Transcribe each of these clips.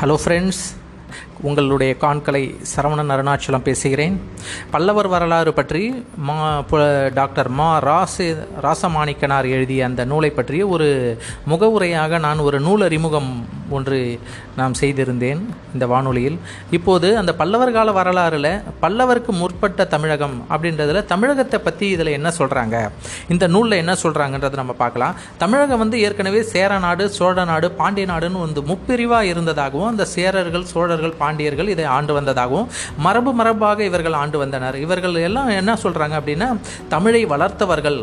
Hello friends உங்களுடைய காண்கலை சரவணன் அருணாச்சலம் பேசுகிறேன். பல்லவர் வரலாறு பற்றி மா டாக்டர் மா ராசு ராசமாணிக்கனார் எழுதிய அந்த நூலை பற்றிய ஒரு முகவுரையாக நான் ஒரு நூல் அறிமுகம் ஒன்று நாம் செய்திருந்தேன் இந்த வானொலியில். இப்போது அந்த பல்லவர் கால வரலாறில் பல்லவருக்கு முற்பட்ட தமிழகம் அப்படின்றதுல தமிழகத்தை பற்றி இதில் என்ன சொல்கிறாங்க இந்த நூலில் என்ன சொல்கிறாங்கன்றதை நம்ம பார்க்கலாம். தமிழகம் வந்து ஏற்கனவே சேர நாடு சோழ நாடு பாண்டிய நாடுன்னு வந்து முப்பிரிவாக இருந்ததாகவும் அந்த சேரர்கள் சோழர்கள் பாண்டியர்கள் இதை ஆண்டு வந்ததாகவும் மரபு மரபாக இவர்கள் ஆண்டு வந்தனர். இவர்கள் எல்லாம் என்ன சொல்கிறாங்க அப்படின்னா தமிழை வளர்த்தவர்கள்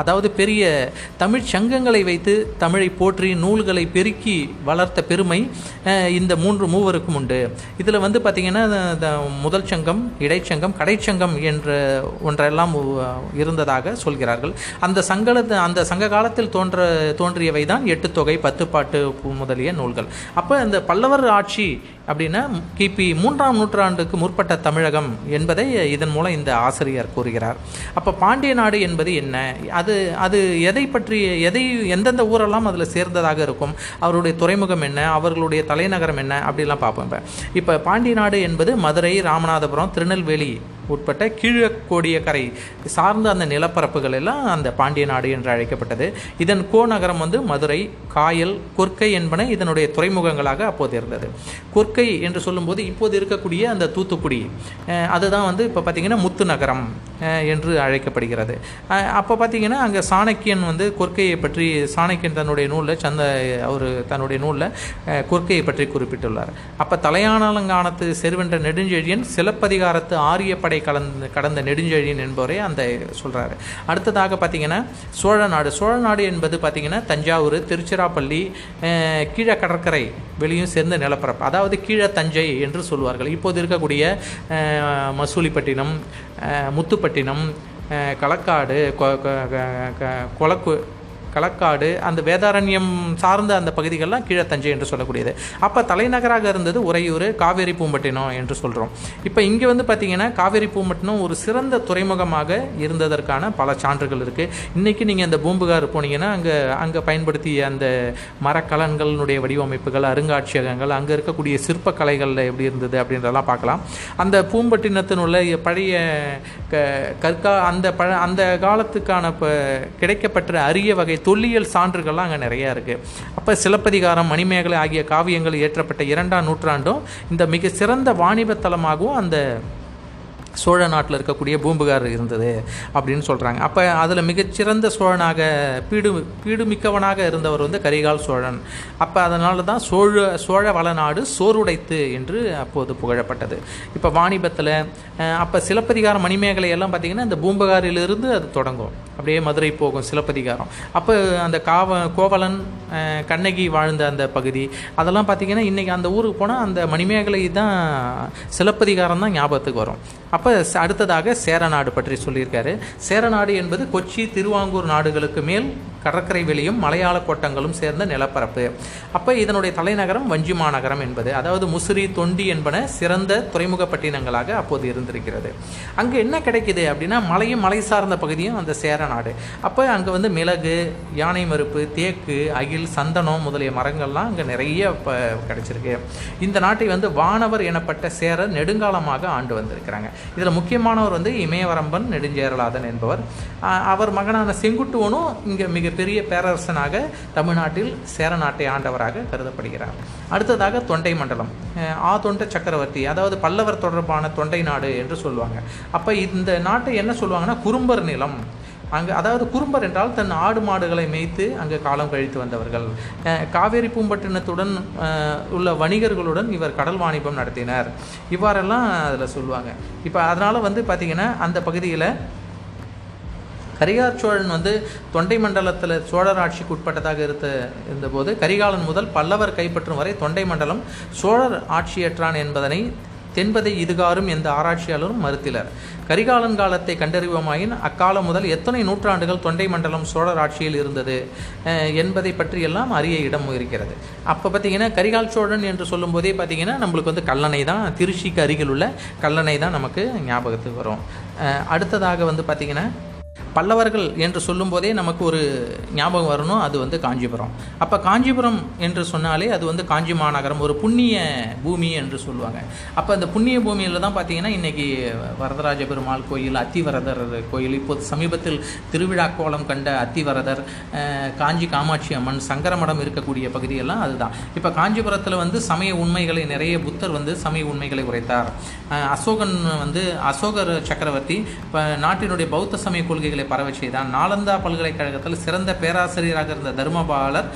அதாவது பெரிய தமிழ் சங்கங்களை வைத்து தமிழை போற்றி நூல்களை பெருக்கி வளர்த்த பெருமை இந்த மூன்று மூவருக்கும் உண்டு. இதில் வந்து பார்த்திங்கன்னா இந்த முதல் சங்கம் இடைச்சங்கம் கடைச்சங்கம் என்ற ஒன்றெல்லாம் இருந்ததாக சொல்கிறார்கள். அந்த சங்கலத்து அந்த சங்க காலத்தில் தோன்ற தோன்றியவை தான் எட்டு தொகை பத்து பாட்டு முதலிய நூல்கள். அப்போ இந்த பல்லவர் ஆட்சி அப்படின்னா கிபி மூன்றாம் நூற்றாண்டுக்கு முற்பட்ட தமிழகம் என்பதை இதன் மூலம் இந்த ஆசிரியர் கூறுகிறார். அப்போ பாண்டிய நாடு என்பது என்ன? அது அது எதை பற்றி எதை எந்தெந்த ஊரெல்லாம் அதில் சேர்ந்ததாக இருக்கும் அவருடைய துறைமுகம் என்ன அவர்களுடைய தலைநகரம் என்ன அப்படிலாம் பார்ப்போம் இப்போ. பாண்டி நாடு என்பது மதுரை ராமநாதபுரம் திருநெல்வேலி உட்பட்ட கீழக்கோடியக்கரை சார்ந்த அந்த நிலப்பரப்புகள் எல்லாம் அந்த பாண்டிய நாடு என்று அழைக்கப்பட்டது. இதன் கோநகரம் வந்து மதுரை காயல் கொற்கை என்பன இதனுடைய துறைமுகங்களாக அப்போது இருந்தது. கொற்கை என்று சொல்லும்போது இப்போது இருக்கக்கூடிய அந்த தூத்துக்குடி அதுதான் வந்து இப்போ பார்த்தீங்கன்னா முத்து நகரம் என்று அழைக்கப்படுகிறது. அப்போ பார்த்தீங்கன்னா அங்கே சாணக்கியன் வந்து கொற்கையை பற்றி சாணக்கியன் தன்னுடைய நூலில் சந்த அவர் தன்னுடைய நூலில் கொற்கையை பற்றி குறிப்பிட்டுள்ளார். அப்போ தலையானாலங்கானத்து செருவென்ற நெடுஞ்செழியன் சிலப்பதிகாரத்து ஆரியப்படை படை கலந்து கடந்த நெடுஞ்செழியன் என்பவரை அந்த சொல்கிறாரு அடுத்ததாக பார்த்தீங்கன்னா சோழ நாடு. சோழ நாடு என்பது பார்த்தீங்கன்னா தஞ்சாவூர் திருச்சிராப்பள்ளி கீழ கடற்கரை வெளியும் சேர்ந்த நிலப்பரப்பு. அதாவது கீழ தஞ்சை என்று சொல்வார்கள். இப்போது இருக்கக்கூடிய மசூலிப்பட்டினம் முத்துப்பட்டினம் களக்காடு கொ- கொ- க- க- கொளக்கு களக்காடு அந்த வேதாரண்யம் சார்ந்த அந்த பகுதிகள்லாம் கீழே தஞ்சை என்று சொல்லக்கூடியது. அப்போ தலைநகராக இருந்தது உறையூர் காவேரி பூம்பட்டினம் என்று சொல்கிறோம் இப்போ இங்கே வந்து பார்த்திங்கன்னா காவேரி பூம்பட்டினம் ஒரு சிறந்த துறைமுகமாக இருந்ததற்கான பல சான்றுகள் இருக்குது இன்றைக்கி நீங்கள் அந்த பூம்புகார் போனீங்கன்னா அங்கே அங்கே பயன்படுத்திய அந்த மரக்கலன்களினுடைய வடிவமைப்புகள் அருங்காட்சியகங்கள் அங்கே இருக்கக்கூடிய சிற்பக்கலைகளில் எப்படி இருந்தது அப்படின்றதெல்லாம் பார்க்கலாம். அந்த பூம்பட்டினத்தினுள்ள பழைய க கற்கா அந்த பழ அந்த காலத்துக்கான இப்போ கிடைக்கப்பட்ட அரிய வகை தொல்லியல் சான்றுகள்லாம் அங்கே நிறையா இருக்குது அப்போ சிலப்பதிகாரம் மணிமேகலை ஆகிய காவியங்கள் இயற்றப்பட்ட இரண்டாம் நூற்றாண்டும் இந்த மிக சிறந்த வாணிப தலமாகவும் அந்த சோழ நாட்டில் இருக்கக்கூடிய பூம்புகார் இருந்தது அப்படின்னு சொல்கிறாங்க அப்போ அதில் மிகச்சிறந்த சோழனாக பீடு பீடுமிக்கவனாக இருந்தவர் வந்து கரிகால் சோழன். அப்போ அதனால தான் சோழ சோழ வளநாடு சோறுடைத்து என்று அப்போது புகழப்பட்டது. இப்போ வாணிபத்தில் அப்போ சிலப்பதிகாரம் மணிமேகலை எல்லாம் பார்த்திங்கன்னா இந்த பூம்புகாரிலிருந்து அது தொடங்கும். அப்படியே மதுரை போகும் சிலப்பதிகாரம். அப்போ அந்த காவ கோவலன் கண்ணகி வாழ்ந்த அந்த பகுதி அதெல்லாம் பார்த்திங்கன்னா இன்றைக்கி அந்த ஊருக்கு போனால் அந்த மணிமேகலை தான் சிலப்பதிகாரம் தான் ஞாபகத்துக்கு வரும். அப்போ அடுத்ததாக சேரநாடு பற்றி சொல்லியிருக்காரு. சேரநாடு என்பது கொச்சி திருவாங்கூர் நாடுகளுக்கு மேல் கடற்கரை வெளியும் மலையாள கோட்டங்களும் சேர்ந்த நிலப்பரப்பு. அப்போ இதனுடைய தலைநகரம் வஞ்சி மாநகரம் என்பது. அதாவது முசிறி தொண்டி என்பன சிறந்த துறைமுகப்பட்டினங்களாக அப்போது இருந்திருக்கிறது. அங்கே என்ன கிடைக்குது அப்படின்னா மலையும் மலை சார்ந்த பகுதியும் அந்த சேரநாடு. அப்போ அங்கே வந்து மிளகு யானை மறுப்பு தேக்கு அகில் சந்தனம் முதலிய மரங்கள்லாம் அங்கே நிறைய இப்போ கிடைச்சிருக்கு. இந்த நாட்டை வந்து வானவர் எனப்பட்ட சேரர் நெடுங்காலமாக ஆண்டு வந்திருக்கிறாங்க. இதில் முக்கியமானவர் வந்து இமயவரம்பன் நெடுஞ்சேரலாதன் என்பவர். அவர் மகனான செங்குட்டுவனும் இங்கே மிகப்பெரிய பேரரசனாக தமிழ்நாட்டில் சேர நாட்டை ஆண்டவராக கருதப்படுகிறார். அடுத்ததாக தொண்டை மண்டலம். ஆ தொண்ட சக்கரவர்த்தி அதாவது பல்லவர் தொடர்பான தொண்டை நாடு என்று சொல்லுவாங்க. அப்போ இந்த நாட்டை என்ன சொல்லுவாங்கன்னா குறும்பர் நிலம். அங்கே அதாவது குறும்பர் என்றால் தன் ஆடு மாடுகளை மேய்த்து அங்கு காலம் கழித்து வந்தவர்கள். காவேரி பூம்பட்டினத்துடன் உள்ள வணிகர்களுடன் இவர் கடல் வாணிபம் நடத்தினர். இவ்வாறெல்லாம் அதில் சொல்லுவாங்க. இப்போ அதனால் வந்து பார்த்திங்கன்னா அந்த பகுதியில் கரிகார் சோழன் வந்து தொண்டை மண்டலத்தில் சோழர் ஆட்சிக்கு உட்பட்டதாக இருந்த இருந்தபோது கரிகாலன் முதல் பல்லவர் கைப்பற்றும் வரை தொண்டை மண்டலம் சோழர் ஆட்சியற்றான் என்பதனை தென்பதை இதுகாரும் எந்த ஆராய்ச்சியாளரும் மறுத்திலர். கரிகாலன் காலத்தை கண்டறிவோமாயின் அக்காலம் முதல் எத்தனை நூற்றாண்டுகள் தொண்டை மண்டலம் சோழர் ஆட்சியில் இருந்தது என்பதை பற்றியெல்லாம் அறிய இடம் இருக்கிறது அப்போ பார்த்தீங்கன்னா கரிகால் சோழன் என்று சொல்லும்போதே பார்த்தீங்கன்னா நம்மளுக்கு வந்து கல்லணை தான் திருச்சிக்கு அருகில் உள்ள கல்லணை தான் நமக்கு ஞாபகத்துக்கு வரும். அடுத்ததாக வந்து பார்த்திங்கன்னா பல்லவர்கள் என்று சொல்லும்போதே நமக்கு ஒரு ஞாபகம் வரணும் அது வந்து காஞ்சிபுரம். அப்போ காஞ்சிபுரம் என்று சொன்னாலே அது வந்து காஞ்சி மாநகரம் ஒரு புண்ணிய பூமி என்று சொல்லுவாங்க. அப்போ அந்த புண்ணிய பூமியில் தான் பார்த்தீங்கன்னா இன்றைக்கி வரதராஜ பெருமாள் கோயில் அத்திவரதர் கோயில் இப்போது சமீபத்தில் திருவிழா கோலம் கண்ட அத்திவரதர் காஞ்சி காமாட்சி அம்மன் சங்கரமடம் இருக்கக்கூடிய பகுதியெல்லாம் அதுதான். இப்போ காஞ்சிபுரத்தில் வந்து சமய உண்மைகளை நிறைய புத்தர் வந்து சமய உண்மைகளை உரைத்தார். அசோகன் வந்து அசோகர் சக்கரவர்த்தி இப்போ நாட்டினுடைய பௌத்த சமய கொள்கைகளை பரவச் செய்தான். நாலந்தா பல்கலைக்கழகத்தில் சிறந்த பேராசிரியராக இருந்த தர்மபாலர்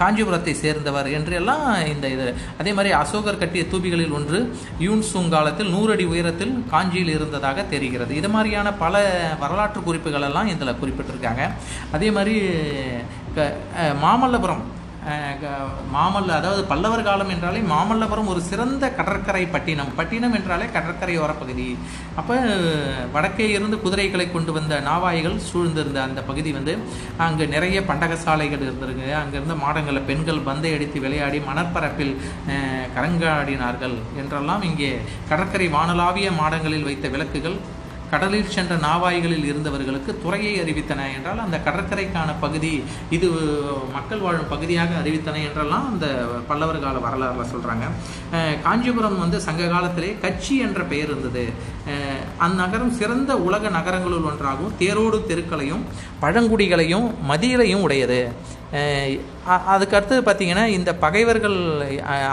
காஞ்சிபுரத்தை சேர்ந்தவர் என்று எல்லாம் இந்த இது. அதே மாதிரி அசோகர் கட்டிய தூபிகளில் ஒன்று யூன்சூங் காலத்தில் நூறு அடி உயரத்தில் காஞ்சியில் இருந்ததாக தெரிகிறது. இது மாதிரியான பல வரலாற்று குறிப்புகள் எல்லாம் இதில் குறிப்பிட்டிருக்காங்க. அதே மாதிரி மாமல்லபுரம் மாமல்ல அதாவது பல்லவர் காலம் என்றாலே மாமல்லபுரம் ஒரு சிறந்த கடற்கரை பட்டினம். பட்டினம் என்றாலே கடற்கரையோர பகுதி அப்போ வடக்கே இருந்து குதிரைகளை கொண்டு வந்த நாவாய்கள் சூழ்ந்திருந்த அந்த பகுதி வந்து அங்கே நிறைய பண்டகசாலைகள் இருந்திருக்கு. அங்கேருந்து மாடங்களை மாடங்களில் பெண்கள் பந்தை அடித்து விளையாடி மணற்பரப்பில் கரங்காடினார்கள் என்றெல்லாம் இங்கே கடற்கரை வானலாவிய மாடங்களில் வைத்த விளக்குகள் கடலில் சென்ற நாவாய்களில் இருந்தவர்களுக்கு துறையை அறிவித்தன என்றால் அந்த கடற்கரைக்கான பகுதி இது மக்கள் வாழும் பகுதியாக அறிவித்தன என்றெல்லாம் அந்த பல்லவர் கால வரலாறுல சொல்கிறாங்க காஞ்சிபுரம் வந்து சங்க காலத்திலே கட்சி என்ற பெயர் இருந்தது. அந்நகரம் சிறந்த உலக நகரங்களுள் ஒன்றாகவும் தேரோடு தெருக்களையும் பழங்குடிகளையும் மதியலையும் உடையது. அதுக்கு அடுத்தது பார்த்தீங்கன்னா இந்த பகைவர்கள்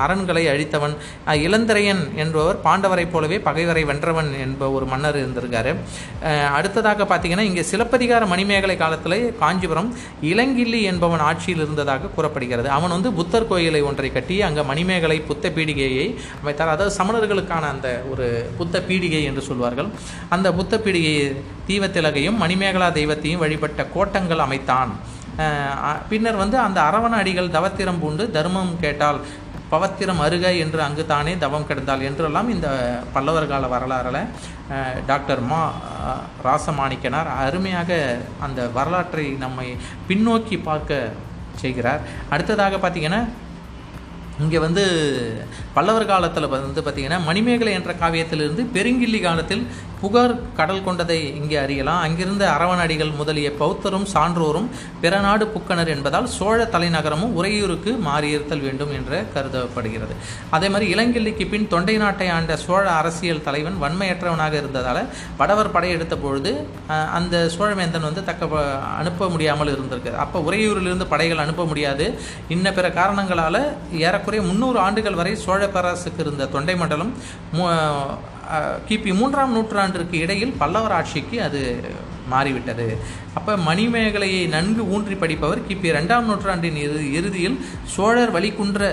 அரண்களை அழித்தவன் இளந்திரையன் என்பவர் பாண்டவரைப் போலவே பகைவரை வென்றவன் என்ப ஒரு மன்னர் இருந்திருக்காரு. அடுத்ததாக பார்த்தீங்கன்னா இங்கே சிலப்பதிகார மணிமேகலை காலத்தில் காஞ்சிபுரம் இளங்கிள்ளி என்பவன் ஆட்சியில் இருந்ததாக கூறப்படுகிறது. அவன் வந்து புத்தர் கோயிலை ஒன்றை கட்டி அங்கே மணிமேகலை புத்த பீடிகையை அமைத்தார். அதாவது சமணர்களுக்கான அந்த ஒரு புத்த பீடிகை என்று சொல்வார்கள். அந்த புத்த பீடிகை தீவத்திலகையும் மணிமேகலா தெய்வத்தையும் வழிபட்ட கோட்டங்கள் அமைத்தான். பின்னர் வந்து அந்த அரவண அடிகள் தவத்திரம் பூண்டு தர்மம் கேட்டால் பவத்திரம் அருக என்று அங்கு தானே தவம் கிடந்தாள் என்றெல்லாம் இந்த பல்லவர் கால வரலாறில் டாக்டர் மா ராசமாணிக்கனார் அருமையாக அந்த வரலாற்றை நம்மை பின்னோக்கி பார்க்க செய்கிறார். அடுத்ததாக பார்த்தீங்கன்னா இங்கே வந்து பல்லவர் காலத்தில் வந்து பார்த்திங்கன்னா மணிமேகலை என்ற காவியத்திலிருந்து பெருங்கிள்ளி காலத்தில் புகார் கடல் கொண்டதை இங்கே அறியலாம். அங்கிருந்த அரவணடிகள் முதலிய பௌத்தரும் சான்றோரும் பிறநாடு புக்கனர் என்பதால் சோழ தலைநகரமும் உறையூருக்கு மாறியிருத்தல் வேண்டும் என்று கருதப்படுகிறது. அதே மாதிரி இளங்கிள்ளிக்கு பின் தொண்டை நாட்டை ஆண்ட சோழ அரசியல் தலைவன் வன்மையற்றவனாக இருந்ததால் வடவர் படையெடுத்த பொழுது அந்த சோழவேந்தன் வந்து தக்க அனுப்ப முடியாமல் இருந்திருக்கு அப்போ உறையூரிலிருந்து படைகள் அனுப்ப முடியாது. இன்ன பிற காரணங்களால் ஏறக்குறைய முந்நூறு ஆண்டுகள் வரை சோழ பேரரசுக்கு இருந்த தொண்டை மண்டலம் கிபி மூன்றாம் நூற்றாண்டிற்கு இடையில் பல்லவர் ஆட்சிக்கு அது மாறிவிட்டது. அப்போ மணிமேகலையை நன்கு ஊன்றி படிப்பவர் கிபி ரெண்டாம் நூற்றாண்டின் இறு இறுதியில் சோழர் வழிகுன்ற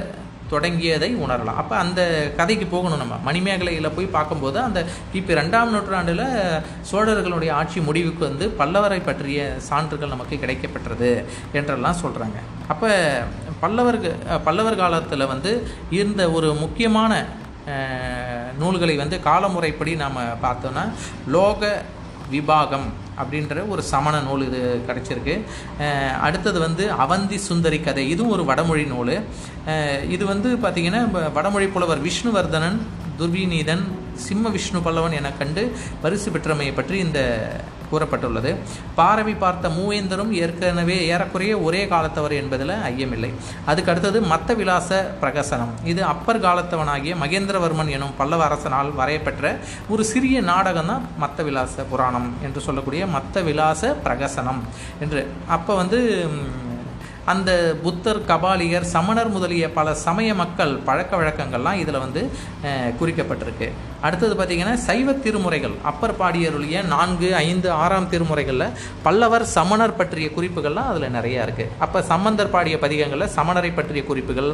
தொடங்கியதை உணரலாம். அப்போ அந்த கதைக்கு போகணும் நம்ம. மணிமேகலையில் போய் பார்க்கும்போது அந்த கிபி ரெண்டாம் நூற்றாண்டில் சோழர்களுடைய ஆட்சி முடிவுக்கு வந்து பல்லவரை பற்றிய சான்றுகள் நமக்கு கிடைக்கப்பெற்றது என்றெல்லாம் சொல்கிறாங்க அப்போ பல்லவர்கள் பல்லவர் காலத்தில் வந்து இருந்த ஒரு முக்கியமான நூல்களை வந்து காலமுறைப்படி நாம் பார்த்தோன்னா லோக விபாகம் அப்படின்ற ஒரு சமண நூல் இது கிடச்சிருக்கு. அடுத்தது வந்து அவந்தி சுந்தரி கதை. இதுவும் ஒரு வடமொழி நூல். இது வந்து பார்த்திங்கன்னா வடமொழி புலவர் விஷ்ணுவர்தனன் துர்விநீதன் சிம்ம விஷ்ணு பல்லவன் என கண்டு பரிசு பெற்றமையை பற்றி இந்த கூறப்பட்டுள்ளது. பாரவி பார்த்த மூவேந்தரும் ஏற்கனவே ஏறக்குறைய ஒரே காலத்தவர் என்பதில் ஐயமில்லை. அதுக்கு அடுத்தது மத்த விலாச பிரகசனம். இது அப்பர் காலத்தவனாகிய மகேந்திரவர்மன் எனும் பல்லவ அரசனால் வரையப்பெற்ற ஒரு சிறிய நாடகம் தான் மத்த விலாச புராணம் என்று சொல்லக்கூடிய மத்த விலாச பிரகசனம் என்று. அப்போ வந்து அந்த புத்தர் கபாலியர் சமணர் முதலிய பல சமய மக்கள் பழக்க வழக்கங்கள்லாம் இதில் வந்து குறிக்கப்பட்டிருக்கு. அடுத்தது பார்த்திங்கன்னா சைவ திருமுறைகள். அப்பர் பாடியருளிய நான்கு ஐந்து ஆறாம் திருமுறைகளில் பல்லவர் சமணர் பற்றிய குறிப்புகள்லாம் அதில் நிறையா இருக்குது அப்போ சம்பந்தர் பாடிய பதிகங்களில் சமணரை பற்றிய குறிப்புகள்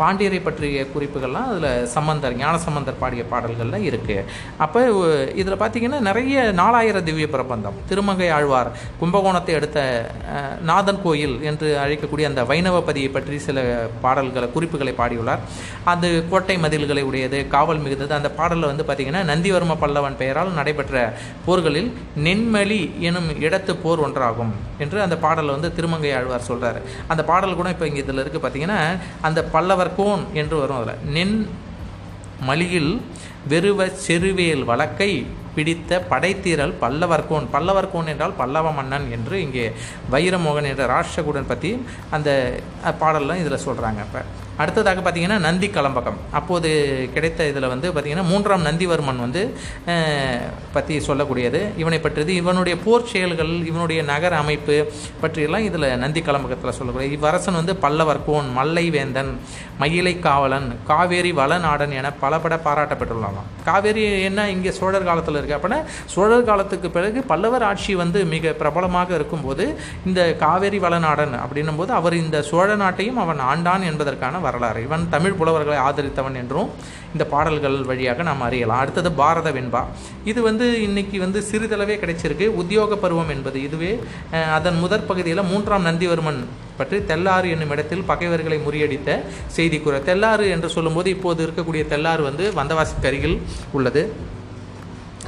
பாண்டியரை பற்றிய குறிப்புகள்லாம் அதில் சம்பந்தர் ஞானசம்பந்தர் பாடிய பாடல்களில் இருக்குது அப்போ இதில் பார்த்திங்கன்னா நிறைய நாலாயிர திவ்ய பிரபந்தம். திருமங்கை ஆழ்வார் கும்பகோணத்தை அடுத்த நாதன் கோயில் என்று இருக்கக்கூடிய அந்த வைணவ பதியை பற்றி சில பாடல்களை குறிப்புகளை பாடியுள்ளார். அது கோட்டை மதில்களை உடையது காவல் மிகுந்தது. அந்த பாடலில் வந்து பார்த்திங்கன்னா நந்திவர்ம பல்லவன் பெயரால் நடைபெற்ற போர்களில் நென்மலி எனும் இடத்து போர் ஒன்றாகும் என்று அந்த பாடலில் வந்து திருமங்கை ஆழ்வார் சொல்கிறார் அந்த பாடல் கூட இப்போ இங்கே இதில் இருக்குது பார்த்திங்கன்னா அந்த பல்லவர் கோன் என்று வரும் அதில். நென் மலியில் வெறுவ செருவேல் வழக்கை பிடித்த படைத்தீரல் பல்லவர்கோன். பல்லவர்கோன் என்றால் பல்லவ மன்னன் என்று இங்கே வைரமோகன் என்ற ராஷ்டிரகூடன் பற்றி அந்த பாடலாம் பாடல்லாம் இதில் சொல்கிறாங்க இப்போ அடுத்ததாக பார்த்திங்கன்னா நந்தி கலம்பகம். அப்போது கிடைத்த இதில் வந்து பார்த்திங்கன்னா மூன்றாம் நந்திவர்மன் வந்து பற்றி சொல்லக்கூடியது. இவனை பற்றியது இவனுடைய போர் செயல்கள் இவனுடைய நகர அமைப்பு பற்றியெல்லாம் இதில் நந்தி கலம்பகத்தில் சொல்லக்கூடிய. இவ்வரசன் வந்து பல்லவர் கோன் மல்லை வேந்தன் மயிலை காவலன் காவேரி வளநாடன் என பலபட பாராட்டப்பட்டுள்ளாராம் காவேரி என்ன இங்கே சோழர் காலத்தில் இருக்குது அப்படின்னா சோழர் காலத்துக்கு பிறகு பல்லவர் ஆட்சி வந்து மிக பிரபலமாக இருக்கும்போது இந்த காவேரி வளநாடன் அப்படின்னும் போது அவர் இந்த சோழ நாட்டையும் அவன் ஆண்டான் என்பதற்கான வரலாறு. இவன் தமிழ் புலவர்களை ஆதரித்தவன் என்றும் இந்த பாடல்கள் வழியாக நாம் அறியலாம். அடுத்தது பாரத வெண்பா. இது வந்து இன்னைக்கு வந்து சிறிதளவே கிடைச்சிருக்கு. உத்தியோக பருவம் என்பது இதுவே. அதன் முதற் பகுதியில் மூன்றாம் நந்திவர்மன் பற்றி தெல்லாறு என்னும் இடத்தில் பகைவர்களை முறியடித்த செய்தி கூற தெல்லாறு என்று சொல்லும்போது இப்போது இருக்கக்கூடிய தெல்லாறு வந்து வந்தவாசிக்கு அருகில் உள்ளது.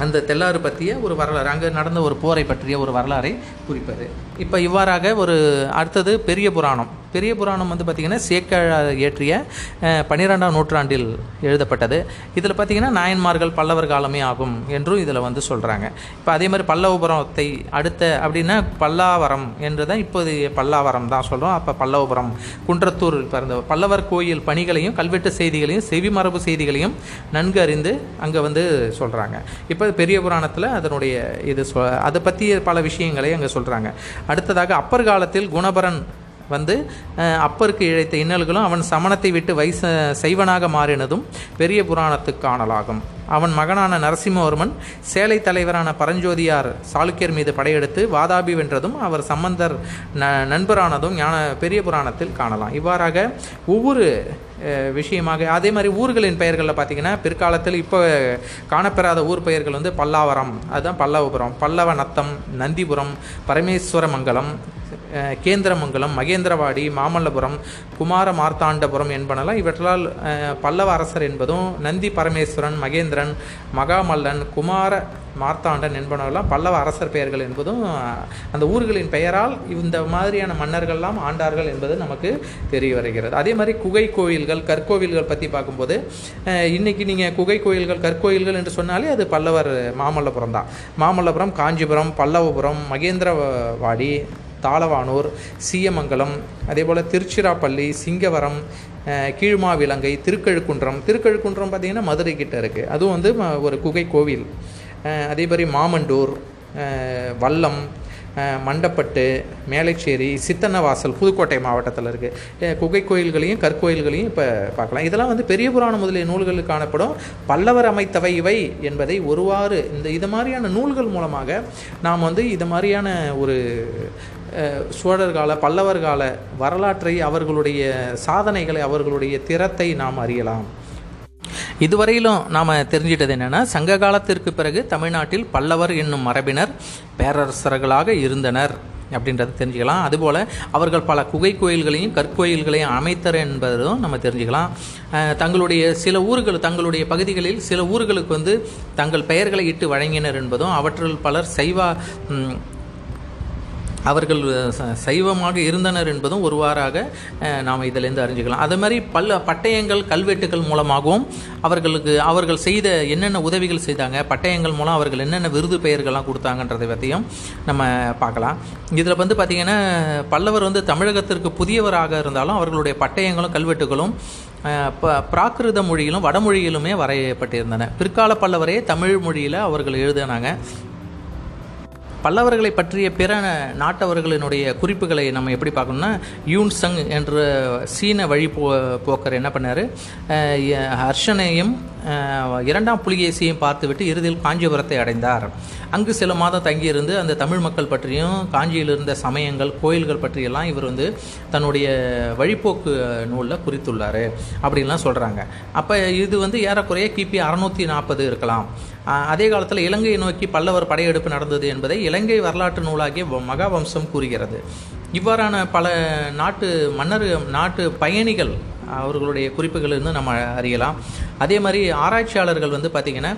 அந்த தெல்லாறு பற்றிய ஒரு வரலாறு அங்கே நடந்த ஒரு போரை பற்றிய ஒரு வரலாறை குறிப்பது. இப்போ இவ்வாறாக ஒரு அடுத்தது பெரிய புராணம். பெரிய புராணம் வந்து பார்த்திங்கன்னா சேக்கிழார் இயற்றிய பன்னிரெண்டாம் நூற்றாண்டில் எழுதப்பட்டது. இதில் பார்த்திங்கன்னா நாயன்மார்கள் பல்லவர் காலமே ஆகும் என்றும் இதில் வந்து சொல்கிறாங்க இப்போ அதே மாதிரி பல்லவபுரத்தை அடுத்த அப்படின்னா பல்லாவரம் என்று தான் இப்போது பல்லாவரம் தான் சொல்கிறோம் அப்போ பல்லவபுரம் குன்றத்தூர் பிறந்த பல்லவர் கோயில் பணிகளையும் கல்வெட்டு செய்திகளையும் செவிமரபு செய்திகளையும் நன்கு அறிந்து அங்கே வந்து சொல்கிறாங்க இப்போ பெரிய புராணத்தில் அதனுடைய இது சொ அதை பற்றிய பல விஷயங்களை அங்கே சொல்கிறாங்க அடுத்ததாக அப்பர் காலத்தில் குணபரன் வந்து அப்பருக்கு இழைத்த இன்னல்களும் அவன் சமணத்தை விட்டு வைச சைவனாக மாறினதும் பெரிய புராணத்துக்கானலாகும் அவன் மகனான நரசிம்மவர்மன் சேலை தலைவரான பரஞ்சோதியார் சாளுக்கியர் மீது படையெடுத்து வாதாபி வென்றதும் அவர் சம்பந்தர் ந நண்பரானதும் ஞான பெரிய புராணத்தில் காணலாம். இவ்வாறாக ஒவ்வொரு விஷயமாக. அதே மாதிரி ஊர்களின் பெயர்களில் பார்த்தீங்கன்னா பிற்காலத்தில் இப்போ காணப்பெறாத ஊர் பெயர்கள் வந்து பல்லாவரம். அதுதான் பல்லவபுரம். பல்லவ நத்தம் நந்திபுரம் பரமேஸ்வரமங்கலம் கேந்திரமங்கலம் மகேந்திரவாடி மாமல்லபுரம் குமார மார்த்தாண்டபுரம் என்பனலாம் இவற்றால் பல்லவ அரசர் என்பதும் நந்தி பரமேஸ்வரன் மகேந்திரன் மகாமல்லன் குமார மார்த்தாண்டன் என்பனவெல்லாம் பல்லவ அரசர் பெயர்கள் என்பதும் அந்த ஊர்களின் பெயரால் இந்த மாதிரியான மன்னர்கள்லாம் ஆண்டார்கள் என்பது நமக்கு தெரிய வருகிறது. அதே மாதிரி குகை கோயில்கள் கற்கோவில்கள் பற்றி பார்க்கும்போது இன்றைக்கி நீங்கள் குகை கோயில்கள் கற்கோயில்கள் என்று சொன்னாலே அது பல்லவர் மாமல்லபுரம் தான். மாமல்லபுரம் காஞ்சிபுரம் பல்லவபுரம் மகேந்திரவாடி தாளவானூர் சீயமங்கலம் அதே போல் திருச்சிராப்பள்ளி சிங்கவரம் கீழ்மாவிலங்கை திருக்கழுக்குன்றம். திருக்கழுக்குன்றம் பார்த்திங்கன்னா மதுரை கிட்ட இருக்குது அதுவும் வந்து ம- ஒரு குகை கோவில். அதே மாதிரி மாமண்டூர் வல்லம் மண்டப்பட்டு மேலைச்சேரி சித்தன்னவாசல் புதுக்கோட்டை மாவட்டத்தில் இருக்குது குகை கோயில்களையும் கற்கோயில்களையும் இப்போ பார்க்கலாம். இதெல்லாம் வந்து பெரிய புராணம் முதலிய நூல்களில் காணப்படும். பல்லவர் அமைத்தவை இவை என்பதை ஒருவாறு இந்த இது மாதிரியான நூல்கள் மூலமாக நாம் வந்து இது மாதிரியான ஒரு சோழர்கால சோழர் கால பல்லவர் கால வரலாற்றை அவர்களுடைய சாதனைகளை அவர்களுடைய திறத்தை நாம் அறியலாம். இதுவரையிலும் நாம் தெரிஞ்சிட்டது என்னென்னா சங்க காலத்திற்கு பிறகு தமிழ்நாட்டில் பல்லவர் என்னும் மரபினர் பேரரசர்களாக இருந்தனர் அப்படின்றத தெரிஞ்சுக்கலாம். அதுபோல் அவர்கள் பல குகை கோயில்களையும் கற்கோயில்களையும் அமைத்தர் என்பதும் நம்ம தெரிஞ்சுக்கலாம். தங்களுடைய சில ஊர்கள் தங்களுடைய பகுதிகளில் சில ஊர்களுக்கு வந்து தங்கள் பெயர்களை இட்டு வழங்கினர் என்பதும் அவற்றில் பலர் சைவா அவர்கள் சைவமாக இருந்தனர் என்பதும் ஒருவாறாக நாம் இதிலேருந்து அறிஞ்சுக்கலாம். அதே மாதிரி பல பட்டயங்கள் கல்வெட்டுகள் மூலமாகவும் அவர்களுக்கு அவர்கள் செய்த என்னென்ன உதவிகள் செய்தாங்க பட்டயங்கள் மூலம் அவர்கள் என்னென்ன விருது பெயர்கள்லாம் கொடுத்தாங்கன்றதை பற்றியும் நம்ம பார்க்கலாம். இதில் வந்து பார்த்திங்கன்னா பல்லவர் வந்து தமிழகத்திற்கு புதியவராக இருந்தாலும் அவர்களுடைய பட்டயங்களும் கல்வெட்டுகளும் ப- பிராகிருத மொழியிலும் வடமொழியிலுமே வரையப்பட்டிருந்தன. பிற்கால பல்லவரே தமிழ் மொழியில் அவர்கள் எழுதினாங்க. பல்லவர்களை பற்றிய பிற நாட்டவர்களினுடைய குறிப்புகளை நம்ம எப்படி பார்க்கணும்னா யூன் சங் என்ற சீன வழி போ போக்கர் என்ன பண்ணார்? ஹர்ஷனையும் இரண்டாம் புலிகேசியையும் பார்த்துவிட்டு இறுதியில் காஞ்சிபுரத்தை அடைந்தார். அங்கு சில மாதம் தங்கியிருந்து அந்த தமிழ் மக்கள் பற்றியும் காஞ்சியில் இருந்த சமயங்கள் கோயில்கள் பற்றியெல்லாம் இவர் வந்து தன்னுடைய வழிப்போக்கு நூலில் குறித்துள்ளார். அப்படின்லாம் சொல்கிறாங்க அப்போ இது வந்து ஏறக்குறைய கிபி அறநூற்றி நாற்பது இருக்கலாம். அதே காலத்தில் இலங்கையை நோக்கி பல்லவர் படையெடுப்பு நடந்தது என்பதை இலங்கை வரலாற்று நூலாகிய வ- மகாவம்சம் கூறுகிறது. இவ்வாறான பல நாட்டு மன்னர் நாட்டு பயணிகள் அவர்களுடைய குறிப்புகளிலிருந்து நம்ம அறியலாம். அதே மாதிரி ஆராய்ச்சியாளர்கள் வந்து பார்த்திங்கன்னா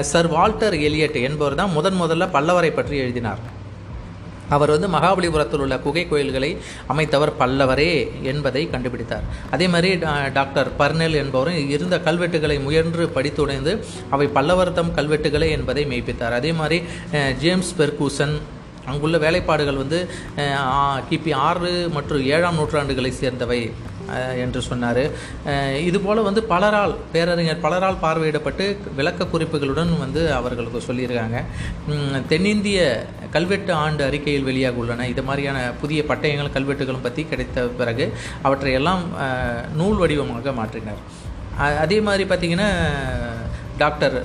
சர் வால்டர் எலியட் என்பவர் தான் முதன் முதல்ல பல்லவரை பற்றி எழுதினார். அவர் வந்து மகாபலிபுரத்தில் உள்ள குகை கோயில்களை அமைத்தவர் பல்லவரே என்பதை கண்டுபிடித்தார். அதே மாதிரி டா- டாக்டர் பர்னெல் என்பவரும் இருந்த கல்வெட்டுகளை முயன்று படித்துடைந்து அவை பல்லவர்தம் கல்வெட்டுகளே என்பதை மெய்ப்பித்தார். அதே மாதிரி ஜேம்ஸ் பெர்கூசன் அங்குள்ள வேலைப்பாடுகள் வந்து கிபி ஆறு மற்றும் ஏழாம் நூற்றாண்டுகளை சேர்ந்தவை என்று சொன்னார். இதுபோல் வந்து பலரால் பேரறிஞர் பலரால் பார்வையிடப்பட்டு விளக்க குறிப்புகளுடன் வந்து அவர்களுக்கு சொல்லியிருக்காங்க. தென்னிந்திய கல்வெட்டு ஆண்டு அறிக்கையில் வெளியாக உள்ளன. இது மாதிரியான புதிய பட்டயங்கள் கல்வெட்டுகளும் பற்றி கிடைத்த பிறகு அவற்றை எல்லாம் நூல் வடிவமாக மாற்றினார். அதே மாதிரி பார்த்திங்கன்னா டாக்டர்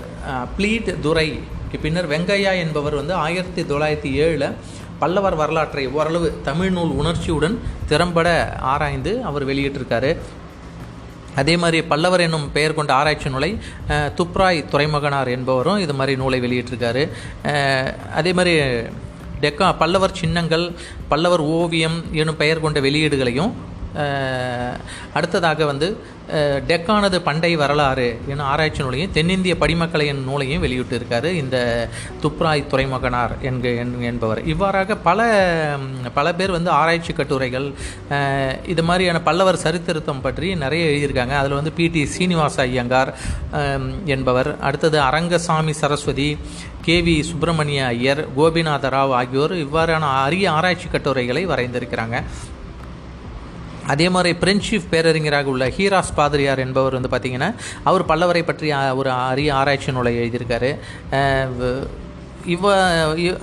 ப்ளீட் துரைக்கு பின்னர் வெங்கையா என்பவர் வந்து ஆயிரத்தி தொள்ளாயிரத்தி ஏழில் பல்லவர் வரலாற்றை ஓரளவு தமிழ் நூல் உணர்ச்சியுடன் திறம்பட ஆராய்ந்து அவர் வெளியிட்டிருக்காரு. அதே மாதிரி பல்லவர் என்னும் பெயர் கொண்ட ஆராய்ச்சி நூலை துப்ராய் துறைமுகனார் என்பவரும் இது மாதிரி நூலை வெளியிட்டிருக்காரு. அதே மாதிரி டெக்கா பல்லவர் சின்னங்கள் பல்லவர் ஓவியம் எனும் பெயர் கொண்ட வெளியீடுகளையும் அடுத்ததாக வந்து டெக்கானது பண்டை வரலாறு என ஆராய்ச்சி நூலையும் தென்னிந்திய படிமக்களை என் நூலையும் வெளியிட்டு இருக்காரு இந்த துப்ராய் துறைமுகனார் என்க என்- என்பவர். இவ்வாறாக பல பல பேர் வந்து ஆராய்ச்சி கட்டுரைகள் இது மாதிரியான பல்லவர் சரித்திருத்தம் பற்றி நிறைய எழுதியிருக்காங்க. அதில் வந்து பிடி சீனிவாச ஐயங்கார் என்பவர். அடுத்தது அரங்கசாமி சரஸ்வதி கேவி சுப்பிரமணிய ஐயர் கோபிநாத ராவ் ஆகியோர் இவ்வாறான அரிய ஆராய்ச்சி கட்டுரைகளை வரைந்திருக்கிறாங்க. அதே மாதிரி பிரெஞ்சு பேரறிஞராக உள்ள ஹீராஸ் பாதிரியார் என்பவர் வந்து பார்த்திங்கன்னா அவர் பல்லவரை பற்றி ஒரு அரிய ஆராய்ச்சி நூலை எழுதியிருக்காரு. இவ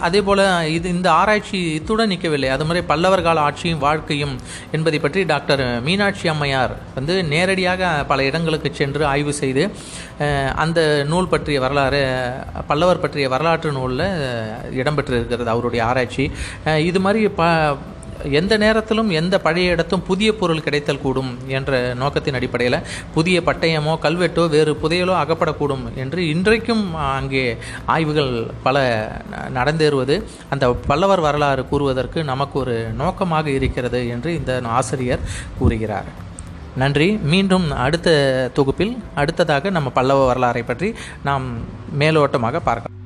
அதே போல் இது இந்த ஆராய்ச்சி இத்துடன் நிற்கவில்லை. அது மாதிரி பல்லவர் கால ஆட்சியும் வாழ்க்கையும் என்பதை பற்றி டாக்டர் மீனாட்சி அம்மையார் வந்து நேரடியாக பல இடங்களுக்கு சென்று ஆய்வு செய்து அந்த நூல் பற்றிய வரலாறு பல்லவர் பற்றிய வரலாற்று நூலில் இடம்பெற்றிருக்கிறது அவருடைய ஆராய்ச்சி. இது மாதிரி ப எந்த நேரத்திலும் எந்த பழைய இடத்தும் புதிய பொருள் கிடைத்தல் கூடும் என்ற நோக்கத்தின் அடிப்படையில் புதிய பட்டயமோ கல்வெட்டோ வேறு புதையலோ அகப்படக்கூடும் என்று இன்றைக்கும் அங்கே ஆய்வுகள் பல நடந்தேறுவது. அந்த பல்லவர் வரலாறு கூறுவதற்கு நமக்கு ஒரு நோக்கமாக இருக்கிறது என்று இந்த ஆசிரியர் கூறுகிறார். நன்றி. மீண்டும் அடுத்த தொகுப்பில் அடுத்ததாக நம்ம பல்லவ வரலாறை பற்றி நாம் மேலோட்டமாக பார்க்கலாம்.